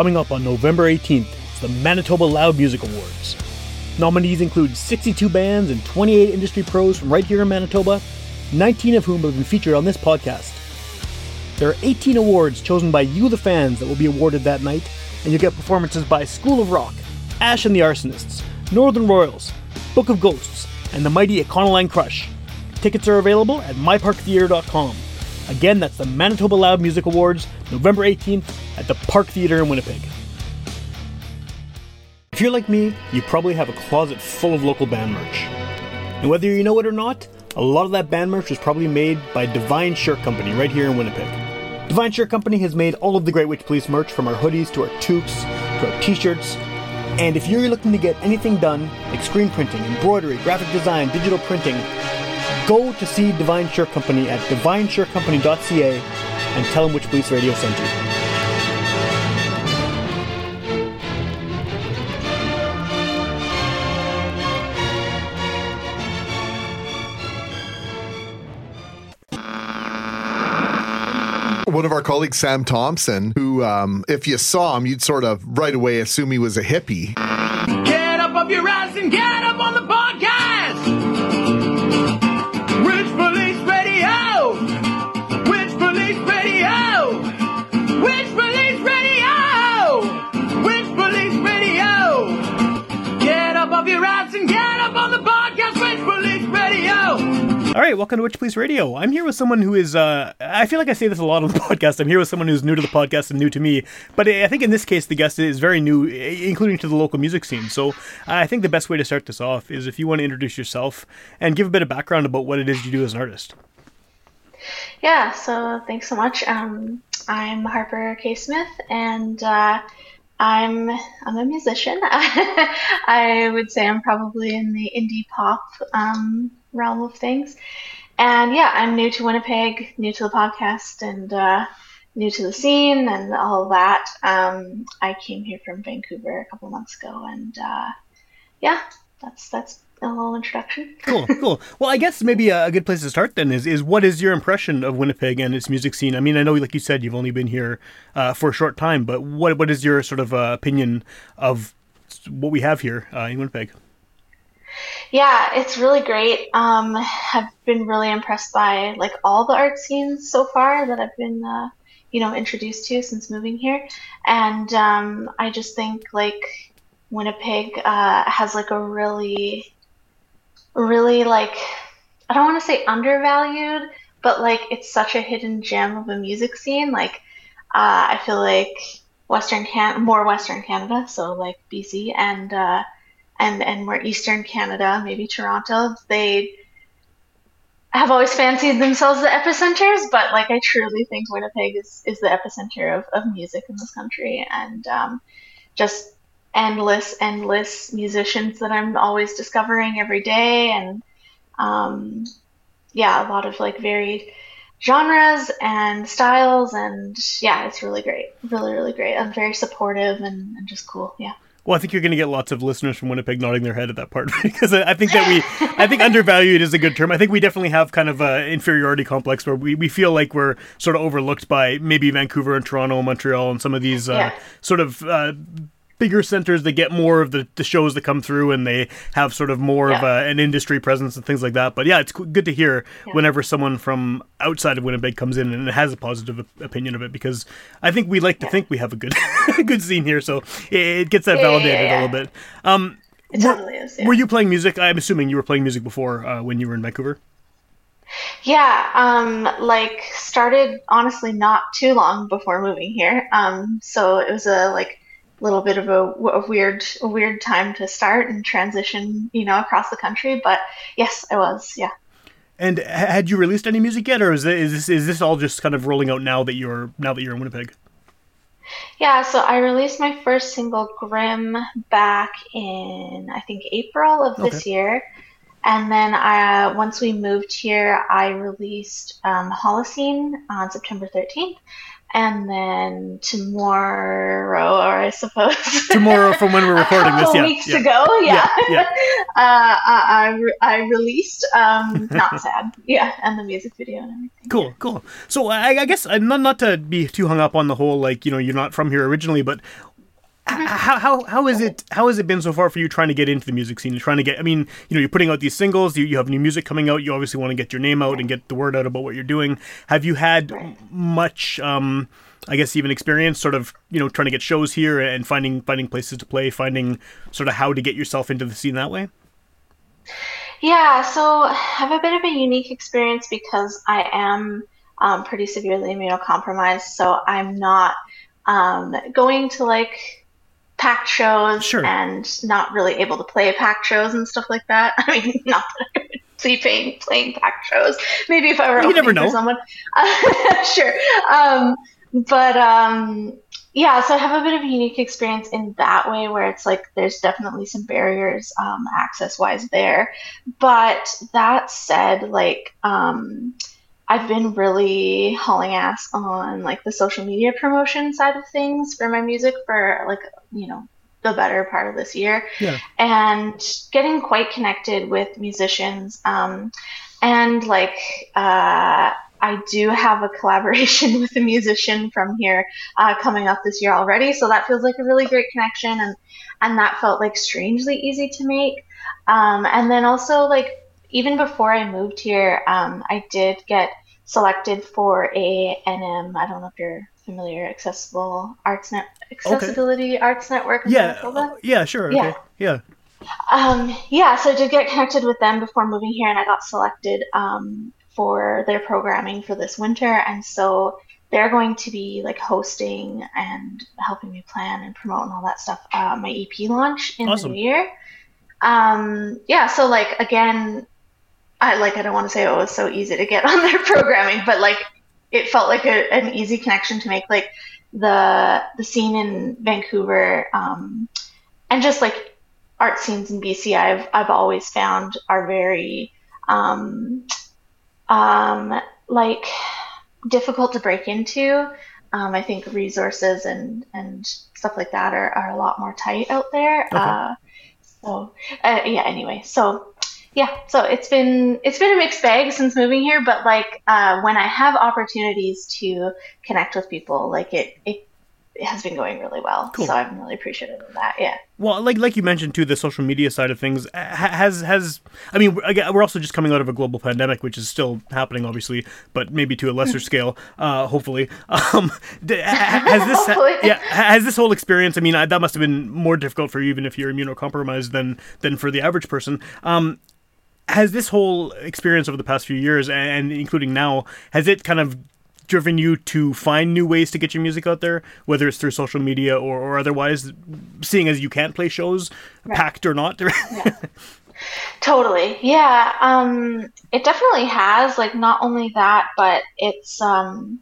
coming up on November 18th is the Manitoba Loud Music Awards. Nominees include 62 bands and 28 industry pros from right here in Manitoba, 19 of whom have been featured on this podcast. There are 18 awards chosen by you, the fans, that will be awarded that night, and you'll get performances by School of Rock, Ash and the Arsonists, Northern Royals, Book of Ghosts, and the mighty Econoline Crush. Tickets are available at myparktheatre.com. Again, that's the Manitoba Loud Music Awards, November 18th at the Park Theatre in Winnipeg. If you're like me, you probably have a closet full of local band merch. And whether you know it or not, a lot of that band merch was probably made by Devine Shirt Company right here in Winnipeg. Devine Shirt Company has made all of the Great Witchpolice merch from our hoodies to our toques to our t-shirts. And if you're looking to get anything done, like screen printing, embroidery, graphic design, digital printing, go to see Devine Shirt Company at devineshirtcompany.ca and tell them Witchpolice Radio sent you. one of our colleagues, Sam Thompson, who, um, if you saw him, you'd sort of right away assume he was a hippie. Get up off your ass and get up All right, welcome to Witchpolice Radio. I'm here with someone who is, uh, I feel like I say this a lot on the podcast. I'm here with someone who's new to the podcast and new to me. But I think in this case, the guest is very new, including to the local music scene. So I think the best way to start this off is if you want to introduce yourself and give a bit of background about what it is you do as an artist. Yeah, so thanks so much. Um, I'm Harper K. Smith, and uh, I'm I'm a musician. I would say I'm probably in the indie pop um, realm of things. And yeah, I'm new to Winnipeg, new to the podcast, and uh, new to the scene and all of that. Um, I came here from Vancouver a couple months ago, and uh, yeah, that's that's a little introduction. cool, cool. Well, I guess maybe a, good place to start then is is what is your impression of Winnipeg and its music scene? I mean, I know, like you said, you've only been here uh, for a short time, but what what is your sort of uh, opinion of what we have here uh, in Winnipeg? Yeah, it's really great. Um, I've been really impressed by like all the art scenes so far that I've been, uh, you know, introduced to since moving here, and um, I just think like Winnipeg uh, has like a really, really like I don't want to say undervalued, but like it's such a hidden gem of a music scene. Like uh, I feel like Western Can more Western Canada, so like BC and uh, and and more Eastern Canada, maybe Toronto, they have always fancied themselves the epicenters, but like I truly think Winnipeg is, is the epicenter of, of music in this country and um, just endless, endless musicians that I'm always discovering every day and um, yeah, a lot of like varied genres and styles and yeah, it's really great. Really, really great. I'm very supportive and, and just cool. Yeah. Well, I think you're going to get lots of listeners from Winnipeg nodding their head at that part because I think that we, I think undervalued is a good term. I think we definitely have kind of an inferiority complex where we, we feel like we're sort of overlooked by maybe Vancouver and Toronto and Montreal and some of these uh, yeah. sort of uh, bigger centers that get more of the, the shows that come through and they have sort of more yeah. of a, an industry presence and things like that. But yeah, it's good to hear yeah. whenever someone from outside of Winnipeg comes in and has a positive opinion of it because I think we like to yeah. think we have a good good scene here, so it, gets that validated a little bit. Um, it totally were, is. Were you playing music? I'm assuming you were playing music before uh, when you were in Vancouver. Yeah, um, like started honestly not too long before moving here. Um, so it was a like little bit of a, a, weird a weird time to start and transition you know across the country but yes i was yeah. And had you released any music yet or is, this is this all just kind of rolling out now that you're now that you're in winnipeg? Yeah so i released my first single grim back in i think april of this okay. year. And then I, once we moved here, I released um, Holocene on September 13th and then tomorrow, or I suppose tomorrow from when we're recording this, yeah, weeks yeah. ago, yeah, yeah, yeah. uh, I, I released um, not sad, yeah, and the music video and everything. Cool, cool. So I, I guess uh, not not to be too hung up on the whole like you know you're not from here originally, but how, how how is it how has it been so far for you trying to get into the music scene? You're trying to get I mean, you know, you're putting out these singles, you, you have new music coming out, you obviously want to get your name out and get the word out about what you're doing. Have you had much um I guess even experience sort of, you know, trying to get shows here and finding finding places to play, finding sort of how to get yourself into the scene that way? Yeah, so I have a bit of a unique experience because I am um, pretty severely immunocompromised, so I'm not um, going to like packed shows Sure. and not really able to play packed shows and stuff like that. I mean, not that I would be playing playing packed shows. Maybe if I were You never know. for someone, sure. Um, but um, yeah, so I have a bit of a unique experience in that way, where it's like there's definitely some barriers um, access wise there. But that said, like um, I've been really hauling ass on like the social media promotion side of things for my music for like you know the better part of this year. Yeah. and getting quite connected with musicians um, and like uh, i do have a collaboration with a musician from here uh, coming up this year already. So that feels like a really great connection and and that felt like strangely easy to make. Um, and then also like even before i moved here um, i did get selected for a nm i don't know if you're familiar accessible arts net accessibility arts network Yeah. Uh, yeah, sure. Yeah. Okay. Yeah. Um, yeah, so I did get connected with them before moving here, and I got selected um, for their programming for this winter. And so they're going to be like hosting and helping me plan and promote and all that stuff. Uh, my EP launch in Awesome. the new year. Um, yeah, so like again, I like I don't want to say oh, it was so easy to get on their programming, but like it felt like a, an easy connection to make. Like the the scene in Vancouver, um, and just like art scenes in BC, I've I've always found are very um, um, like difficult to break into. Um, I think resources and and stuff like that are, are a lot more tight out there. Uh, so uh, yeah. Anyway, so yeah. So it's been it's been a mixed bag since moving here, but like uh, when I have opportunities to connect with people, like it it, it has been going really well. Cool. So I'm really appreciative of that. Yeah. Well, like like you mentioned too, the social media side of things has has. I mean, we're- also just coming out of a global pandemic, which is still happening, obviously, but maybe to a lesser scale, uh, hopefully. Um, has this Hopefully. yeah has this whole experience? I mean, I, that must have been more difficult for you, even if you're immunocompromised, than than for the average person. Um, has this whole experience over the past few years, and including now, has it kind of driven you to find new ways to get your music out there, whether it's through social media or, or otherwise, seeing as you can't play shows, packed or not? Totally. Yeah. Um, it definitely has. Like, not only that, but it's um,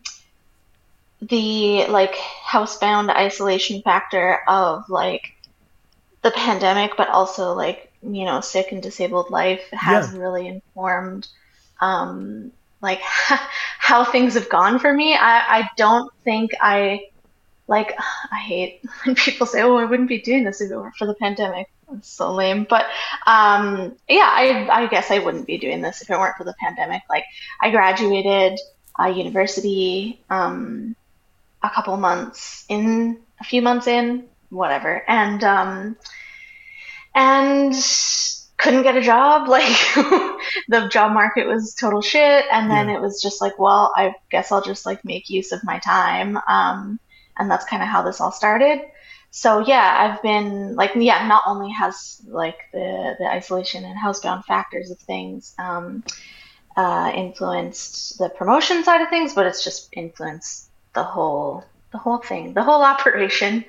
the like housebound isolation factor of like the pandemic, but also like you know sick and disabled life has Yeah. really informed um, like how things have gone for me. I, I don't think I like I hate when people say, "Oh, I wouldn't be doing this if it weren't for the pandemic." It's so lame, but um, yeah, I I guess I wouldn't be doing this if it weren't for the pandemic. Like I graduated uh, university um, a couple months in, a few months in, whatever, and um, and couldn't get a job. Like the job market was total shit, and then Yeah. it was just like, well, I guess I'll just like make use of my time. Um, and that's kind of how this all started. So yeah, I've been like yeah, not only has like the the isolation and housebound factors of things um, uh, influenced the promotion side of things, but it's just influenced the whole the whole thing, the whole operation.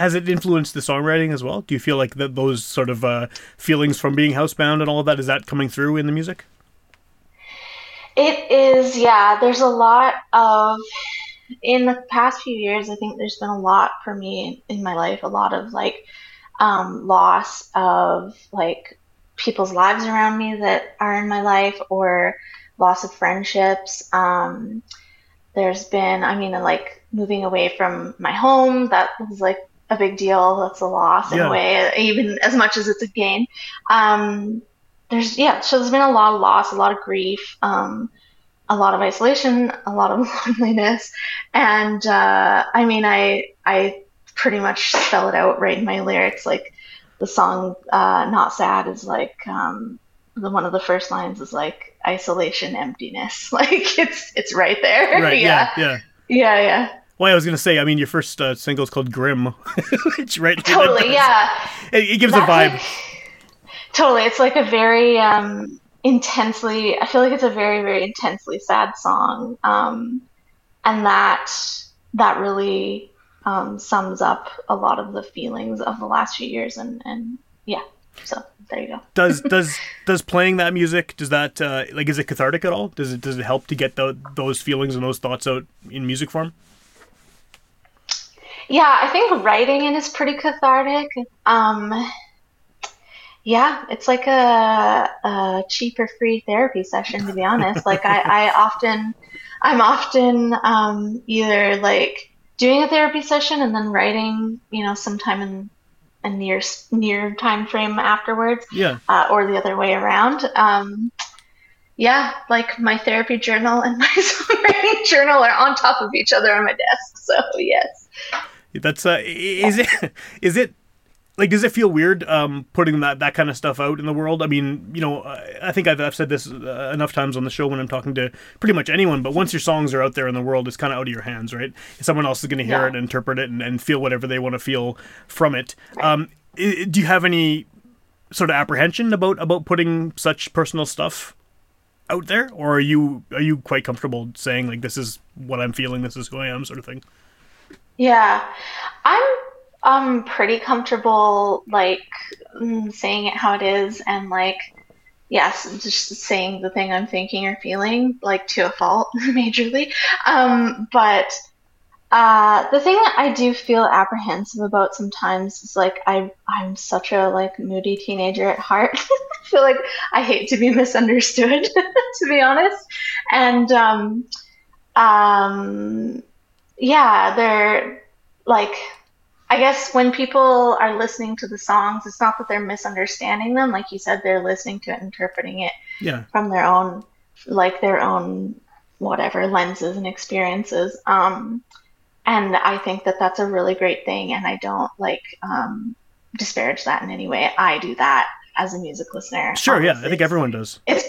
Has it influenced the songwriting as well? Do you feel like that those sort of uh, feelings from being housebound and all of that is that coming through in the music? It is, yeah. There's a lot of, in the past few years, I think there's been a lot for me in my life, a lot of like um, loss of like people's lives around me that are in my life or loss of friendships. Um, there's been, I mean, like moving away from my home, that was like a big deal. That's a loss in Yeah. a way, even as much as it's a gain. Um, there's, yeah, so there's been a lot of loss, a lot of grief, um, a lot of isolation, a lot of loneliness. And uh, I mean, I, I pretty much spell it out right in my lyrics. Like the song uh, "Not Sad" is like um, the one of the first lines is like isolation, emptiness. Like it's it's right there. Right. yeah. Yeah. Yeah. Yeah. Yeah. Well, I was gonna say. I mean, your first uh, single is called "Grim," which right. Totally. Yeah. It, it gives a vibe. like- totally. It's like a very um, intensely, I feel like it's a very, very intensely sad song. Um, and that, that really um, sums up a lot of the feelings of the last few years. And, and yeah, so there you go. does does does playing that music does that uh, like is it cathartic at all? Does it does it help to get tho- those feelings and those thoughts out in music form? Yeah, I think writing it is pretty cathartic. Um, yeah, it's like a, a cheap or free therapy session, to be honest. Like I, I often, I'm often um, either like doing a therapy session and then writing, you know, sometime in a near near time frame afterwards, Yeah. uh, or the other way around. Um, yeah, like my therapy journal and my songwriting journal are on top of each other on my desk. So yes. That's uh, is it is it like does it feel weird um putting that that kind of stuff out in the world? I mean, you know, I I think I've, I've said this uh, enough times on the show when I'm talking to pretty much anyone. But once your songs are out there in the world, it's kind of out of your hands, right? Someone else is going to hear Yeah. it, interpret it, and, and feel whatever they want to feel from it. Um, do you have any sort of apprehension about about putting such personal stuff out there, or are you are you quite comfortable saying like this is what I'm feeling, this is who I am, sort of thing? Yeah, I'm um pretty comfortable like mm, saying it how it is and like yes, just saying the thing I'm thinking or feeling like to a fault majorly. Um, but uh, the thing that I do feel apprehensive about sometimes is like I I'm such a like moody teenager at heart. I feel like I hate to be misunderstood, to be honest. And um, um, yeah, they're like I guess when people are listening to the songs, it's not that they're misunderstanding them. Like you said, they're listening to it, interpreting it Yeah. from their own, like their own whatever lenses and experiences. Um, and I think that that's a really great thing. And I don't like um, disparage that in any way. I do that as a music listener. Sure. Yeah. I think everyone does. it's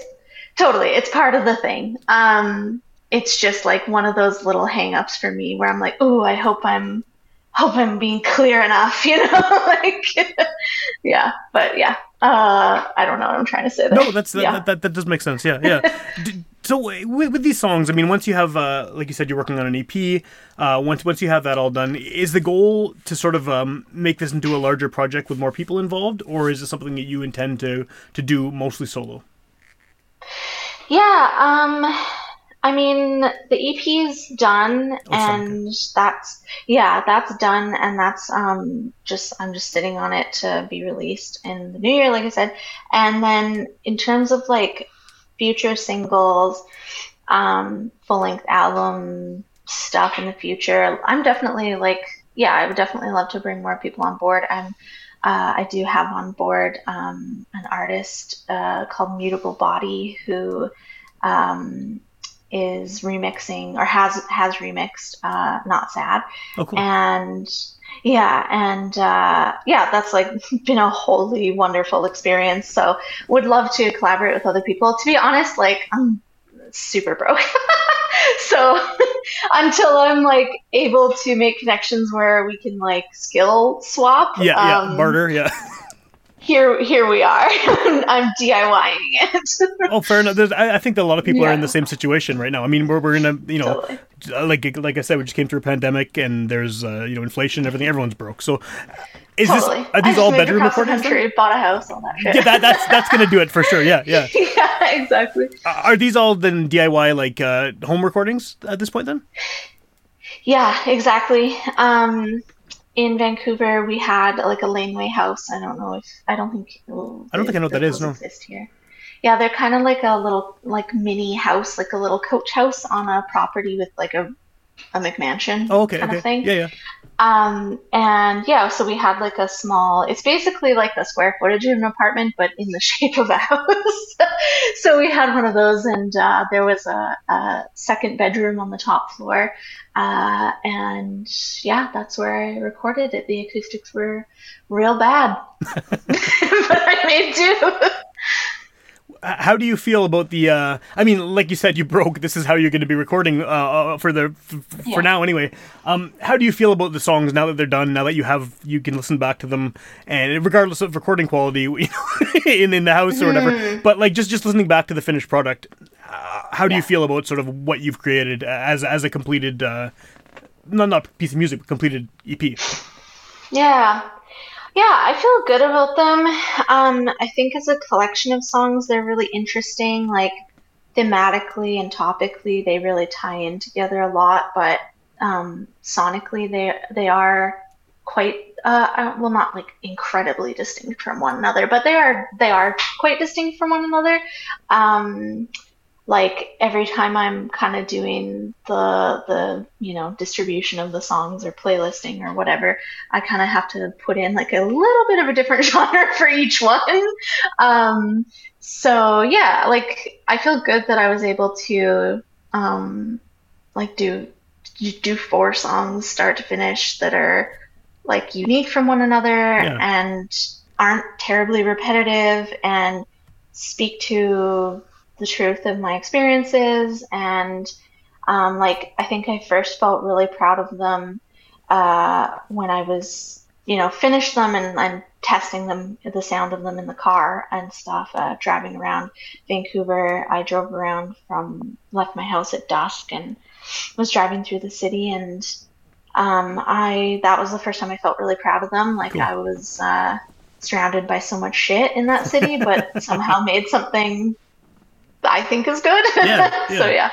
totally it's part of the thing um it's just like one of those little hang-ups for me where i'm like oh i hope i'm hope i'm being clear enough you know like yeah but yeah uh i don't know what i'm trying to say there. No, that's that, yeah. that, that, that does make sense. Yeah, yeah. So with, with these songs, I mean, once you have, uh, like you said, you're working on an EP. Uh, once once you have that all done, is the goal to sort of um, make this into a larger project with more people involved, or is it something that you intend to to do mostly solo? Yeah, um I mean the EP's done Oh, and that's yeah, that's done and that's um just I'm just sitting on it to be released in the new year like I said. And then in terms of like future singles, um full-length album stuff in the future, I'm definitely like yeah, I would definitely love to bring more people on board. I'm uh, I do have on board um, an artist uh, called Mutable Body who um, is remixing or has has remixed uh, Not Sad, Oh, cool. and yeah, and uh, yeah, that's like been a wholly wonderful experience. So would love to collaborate with other people. To be honest, like I'm super broke. so until I'm like able to make connections where we can like skill swap, yeah, yeah. um, Barter. Yeah. Here here we are. I'm DIYing it. Oh, fair enough. There's, I, I think that a lot of people are in the same situation right now. I mean, we're, we're in a you know, Totally. uh, like like I said, we just came through a pandemic, and there's uh, you know inflation, and everything. Everyone's broke. So, is totally. this are these all bedroom the recordings? country, bought a house, all that shit. Yeah, that, that's that's gonna do it for sure. Yeah, yeah. yeah, exactly. Uh, Are these all then DIY like uh, home recordings at this point? Then Yeah, exactly. Um, in Vancouver, we had like a laneway house. I don't know if I don't think oh, I don't think I know what that is, no. Exist here. Yeah, they're kind of like a little like mini house, like a little coach house on a property with like a a McMansion oh, okay, kind okay, of thing. yeah, yeah. Um, and yeah, so we had like a small, it's basically like the square footage of an apartment, but in the shape of a house. so we had one of those, and uh, there was a, a second bedroom on the top floor. Uh, and yeah, that's where I recorded it. The acoustics were real bad, but I made do. How do you feel about the? Uh, I mean, like you said, you broke. This is how you're going to be recording uh, uh, for the f- f- Yeah. for now, anyway. Um, how do you feel about the songs now that they're done? Now that you have, you can listen back to them, and regardless of recording quality, you know, in in the house or whatever. Mm-hmm. But like just just listening back to the finished product, uh, how do you feel about sort of what you've created as as a completed, uh, not not piece of music, but completed EP? Yeah. Yeah, I feel good about them. Um, I think as a collection of songs, they're really interesting. Like thematically and topically, they really tie in together a lot. But um, sonically, they they are quite uh, uh, well, not like incredibly distinct from one another, but they are they are quite distinct from one another. Um, like every time I'm kind of doing the the you know distribution of the songs or playlisting or whatever, I kind of have to put in like a little bit of a different genre for each one. Um, so yeah, like I feel good that I was able to um, like do do four songs start to finish that are like unique from one another Yeah. and aren't terribly repetitive and speak to the truth of my experiences and um, like i think i first felt really proud of them uh, when i was you know finished them and, and testing them the sound of them in the car and stuff uh, driving around vancouver i drove around from left my house at dusk and was driving through the city and um, I that was the first time I felt really proud of them. Like Cool. I was uh, surrounded by so much shit in that city, but somehow made something I think is good. Yeah, so yeah. yeah.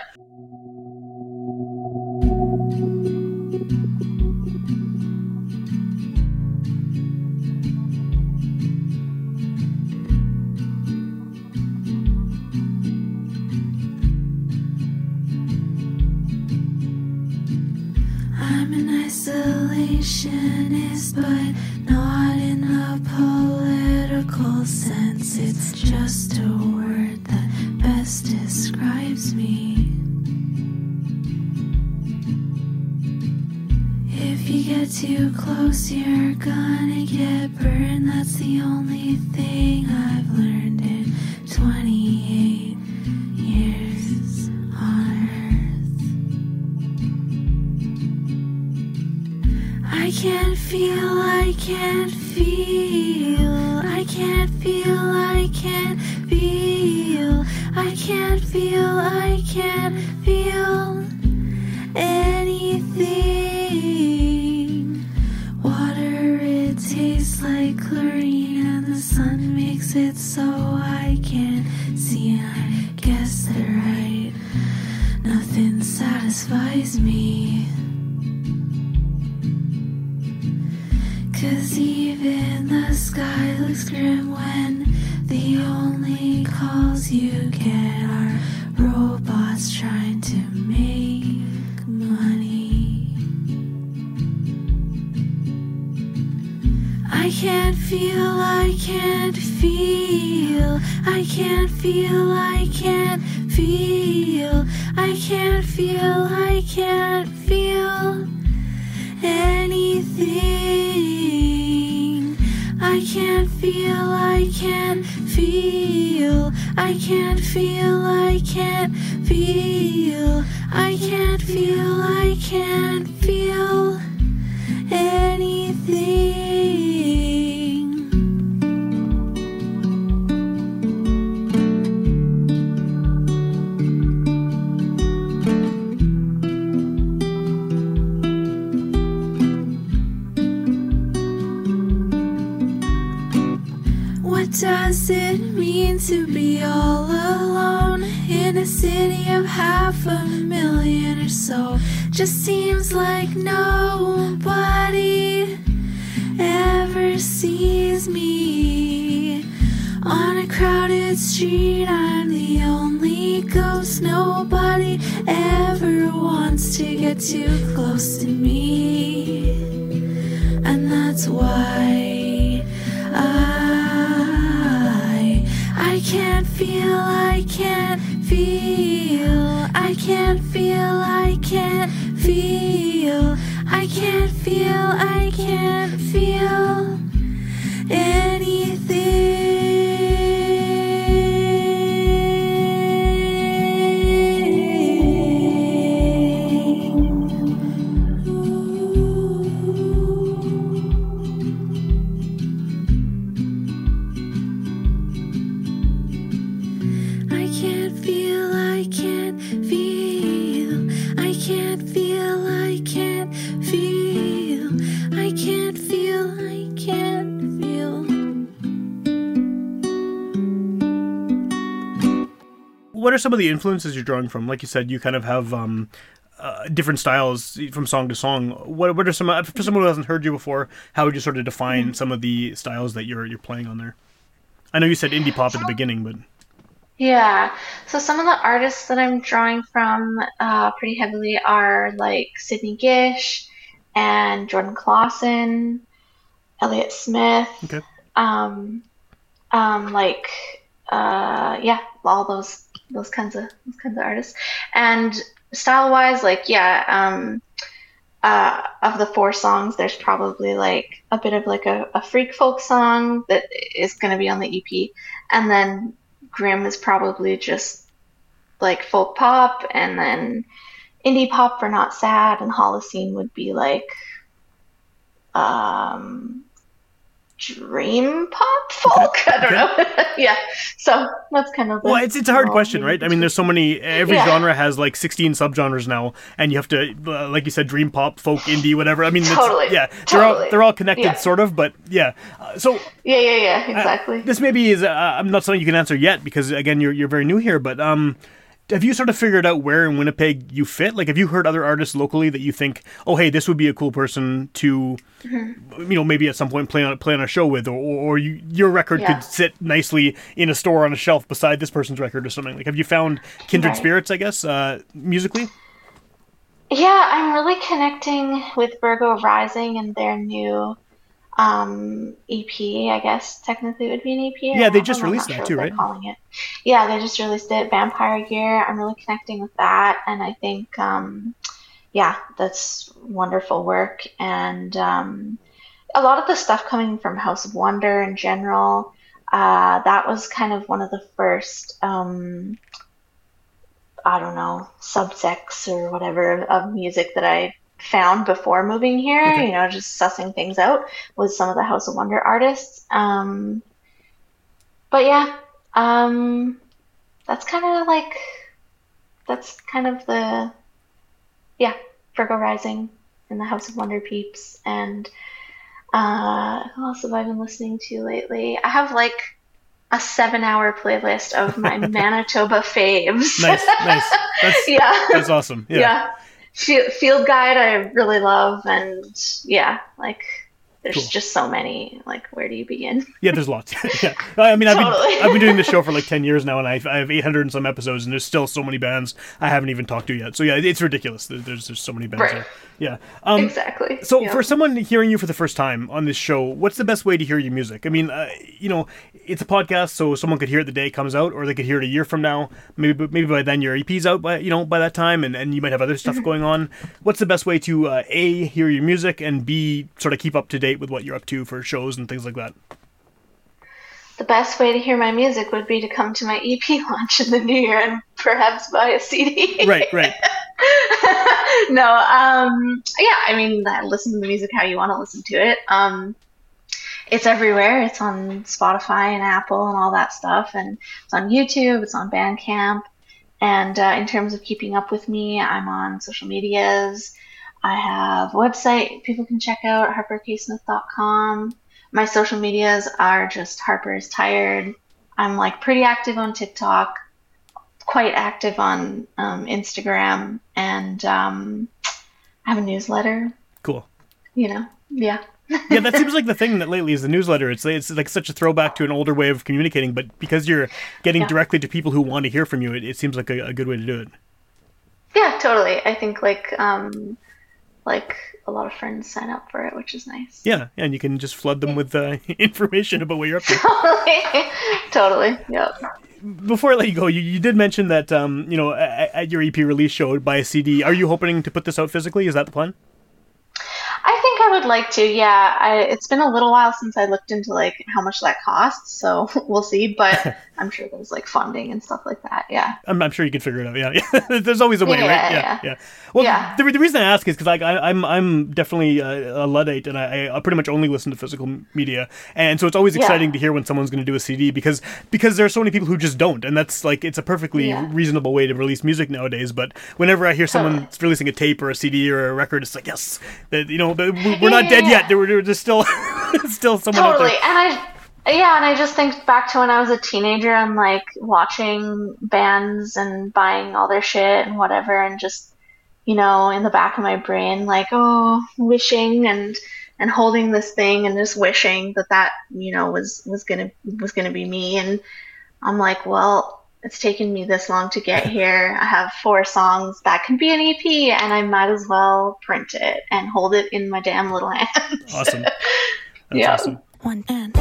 I'm an isolationist, but not in a political sense. It's just a get too close, you're gonna get burned. That's the only thing I've learned in 28 years on Earth. I can't feel, I can't feel, I can't feel, I can't feel, I can't feel, I can't feel it so I can't see. And I guess they're right, nothing satisfies me. Cause even the sky looks grim when the only calls you get are I can't feel, I can't feel, I can't feel, I can't feel, I can't feel, I can't feel anything. I can't feel, I can't feel, I can't feel, I can't feel, I can't feel, I can't feel anything. To be all alone in a city of half a million or so? Just seems like nobody ever sees me. On a crowded street, I'm the only ghost. Nobody ever wants to get too close to me. And that's why I I can't feel, I can't feel, I can't feel, I can't feel, I can't feel, I can't feel What are some of the influences you're drawing from? Like you said, you kind of have um, uh, different styles from song to song. What what are some uh, for someone who hasn't heard you before? How would you sort of define some of the styles that you're you're playing on there? I know you said indie pop at the beginning, but Yeah. So some of the artists that I'm drawing from uh, pretty heavily are like Sidney Gish and Jordan Klassen, Elliott Smith. Okay. Um, um, like uh, yeah, all those those kinds of those kinds of artists. And style wise, like yeah, um, uh, of the four songs, there's probably like a bit of like a, a freak folk song that is going to be on the EP, and then Grim is probably just like folk pop, and then indie pop for Not Sad, and Holocene would be like um, dream pop folk. I don't know. yeah. So that's kind of the Well, it's it's a hard question, right? I mean, there's so many. Every Yeah. genre has like 16 subgenres now, and you have to, uh, like you said, dream pop, folk, indie, whatever. I mean, it's- Totally. yeah, they're all they're all connected, Yeah. sort of, but yeah. Uh, so Yeah, yeah, yeah. Exactly. this maybe is uh, I'm not something you can answer yet because again, you're you're very new here, but um. Have you sort of figured out where in Winnipeg you fit? Like, have you heard other artists locally that you think, oh, hey, this would be a cool person to, Mm-hmm. you know, maybe at some point play on play on a show with, or, or you, your record Yeah. could sit nicely in a store on a shelf beside this person's record or something? Like, have you found kindred Right. spirits? I guess uh, musically. Yeah, I'm really connecting with Virgo Rising and their new um, EP. I guess technically it would be an EP. Yeah, they just I'm released that sure too, right? Calling it. Yeah, they just released it. Vampire Gear. I'm really connecting with that, and I think, um, yeah, that's wonderful work. And um, a lot of the stuff coming from House of Wonder in general. Uh, that was kind of one of the first. Um, I don't know, subsects or whatever of music that I found before moving here, Okay. you know, just sussing things out with some of the House of Wonder artists. Um, but yeah, um, that's kind of like, that's kind of the, yeah, Virgo Rising and the House of Wonder peeps. And uh, who else have I been listening to lately? I have like a seven hour playlist of my Manitoba faves. Nice, nice. That's yeah. that's awesome. Yeah. yeah. Field, guide I really love and yeah, like there's Cool. just so many. Like where do you begin? Yeah, there's lots. yeah, I mean, I've Totally. been I've been doing this show for like ten years now, and I've, I have 800 and some episodes, and there's still so many bands I haven't even talked to yet. So yeah, it's ridiculous. There's there's so many bands Right. there. Yeah. Um, exactly. So yeah. for someone hearing you for the first time on this show, what's the best way to hear your music? I mean, uh, you know, it's a podcast, so someone could hear it the day it comes out, or they could hear it a year from now. Maybe maybe by then your EP's out by you know by that time, and, and you might have other Mm-hmm. stuff going on. What's the best way to uh, a hear your music and b sort of keep up to date with what you're up to for shows and things like that? the best way to hear my music would be to come to my EP launch in the new year and perhaps buy a CD. Right, right. no, um, yeah, I mean, listen to the music how you want to listen to it. Um, it's everywhere. It's on Spotify and Apple and all that stuff, and it's on YouTube. It's on Bandcamp. And uh, in terms of keeping up with me, I'm on social medias. I have a website people can check out, harperksmith.com. My social medias are just Harper is Tired. I'm like pretty active on TikTok, quite active on um, Instagram, and um, I have a newsletter. Cool. You know, yeah. yeah, that seems like the thing that lately is the newsletter. It's it's like such a throwback to an older way of communicating, but because you're getting Yeah. directly to people who want to hear from you, it, it seems like a, a good way to do it. Yeah, totally. I think like um, like a lot of friends sign up for it, which is nice. Yeah, and you can just flood them with uh, information about what you're up to. totally, totally. Yep. Before I let you go, you, you did mention that um, you know at, at your EP release show buy a CD. Are you hoping to put this out physically? Is that the plan? I think I would like to. Yeah, I, it's been a little while since I looked into like how much that costs, so we'll see. But I'm sure there's like funding and stuff like that. Yeah. I'm, I'm sure you can figure it out. Yeah, yeah. There's always a way, Yeah, right? Yeah, yeah. yeah. Well, Yeah. The, the reason I ask is because like I, I'm I'm definitely a, a luddite, and I, I pretty much only listen to physical media, and so it's always exciting to hear when someone's going to do a CD because because there are so many people who just don't, and that's like it's a perfectly reasonable way to release music nowadays. But whenever I hear someone Totally. releasing a tape or a CD or a record, it's like yes, that you know the- we- we're not Yeah, dead yeah, yet. There, were- there's still still someone out Totally. there. And I, yeah, and I just think back to when I was a teenager and like watching bands and buying all their shit and whatever, and just, you know, in the back of my brain, like, oh, wishing and and holding this thing and just wishing that that you know was was gonna was gonna be me and i'm like well it's taken me this long to get here i have four songs that can be an ep and i might as well print it and hold it in my damn little hands Awesome. That's Yeah. awesome. One and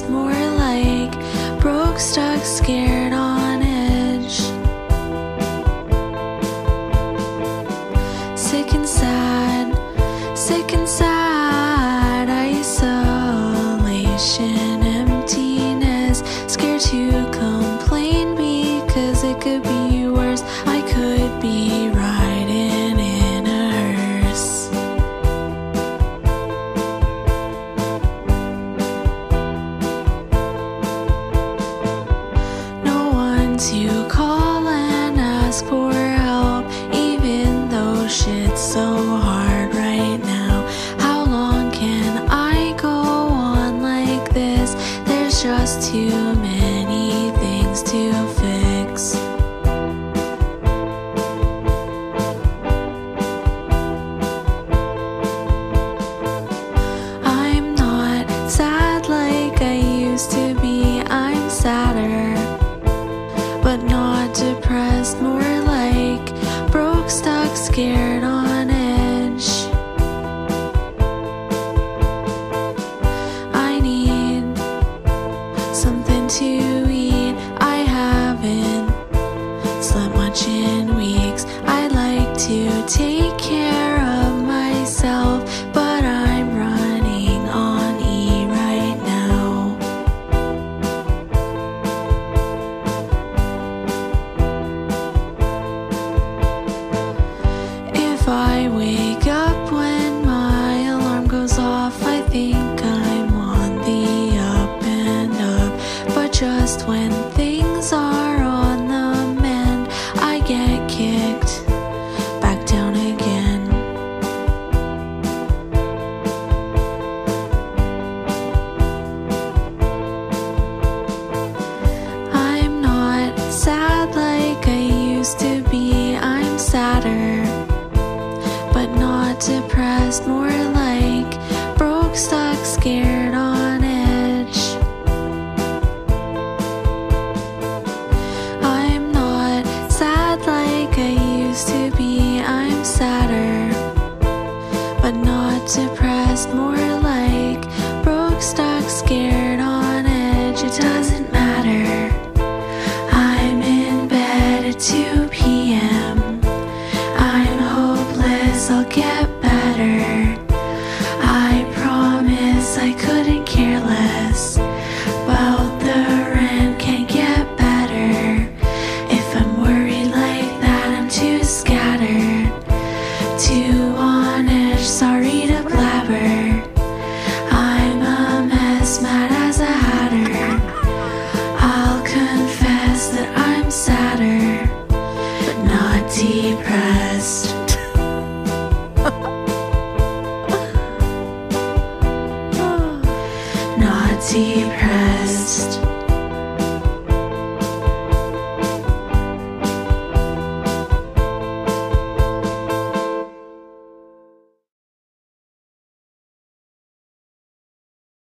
depressed. More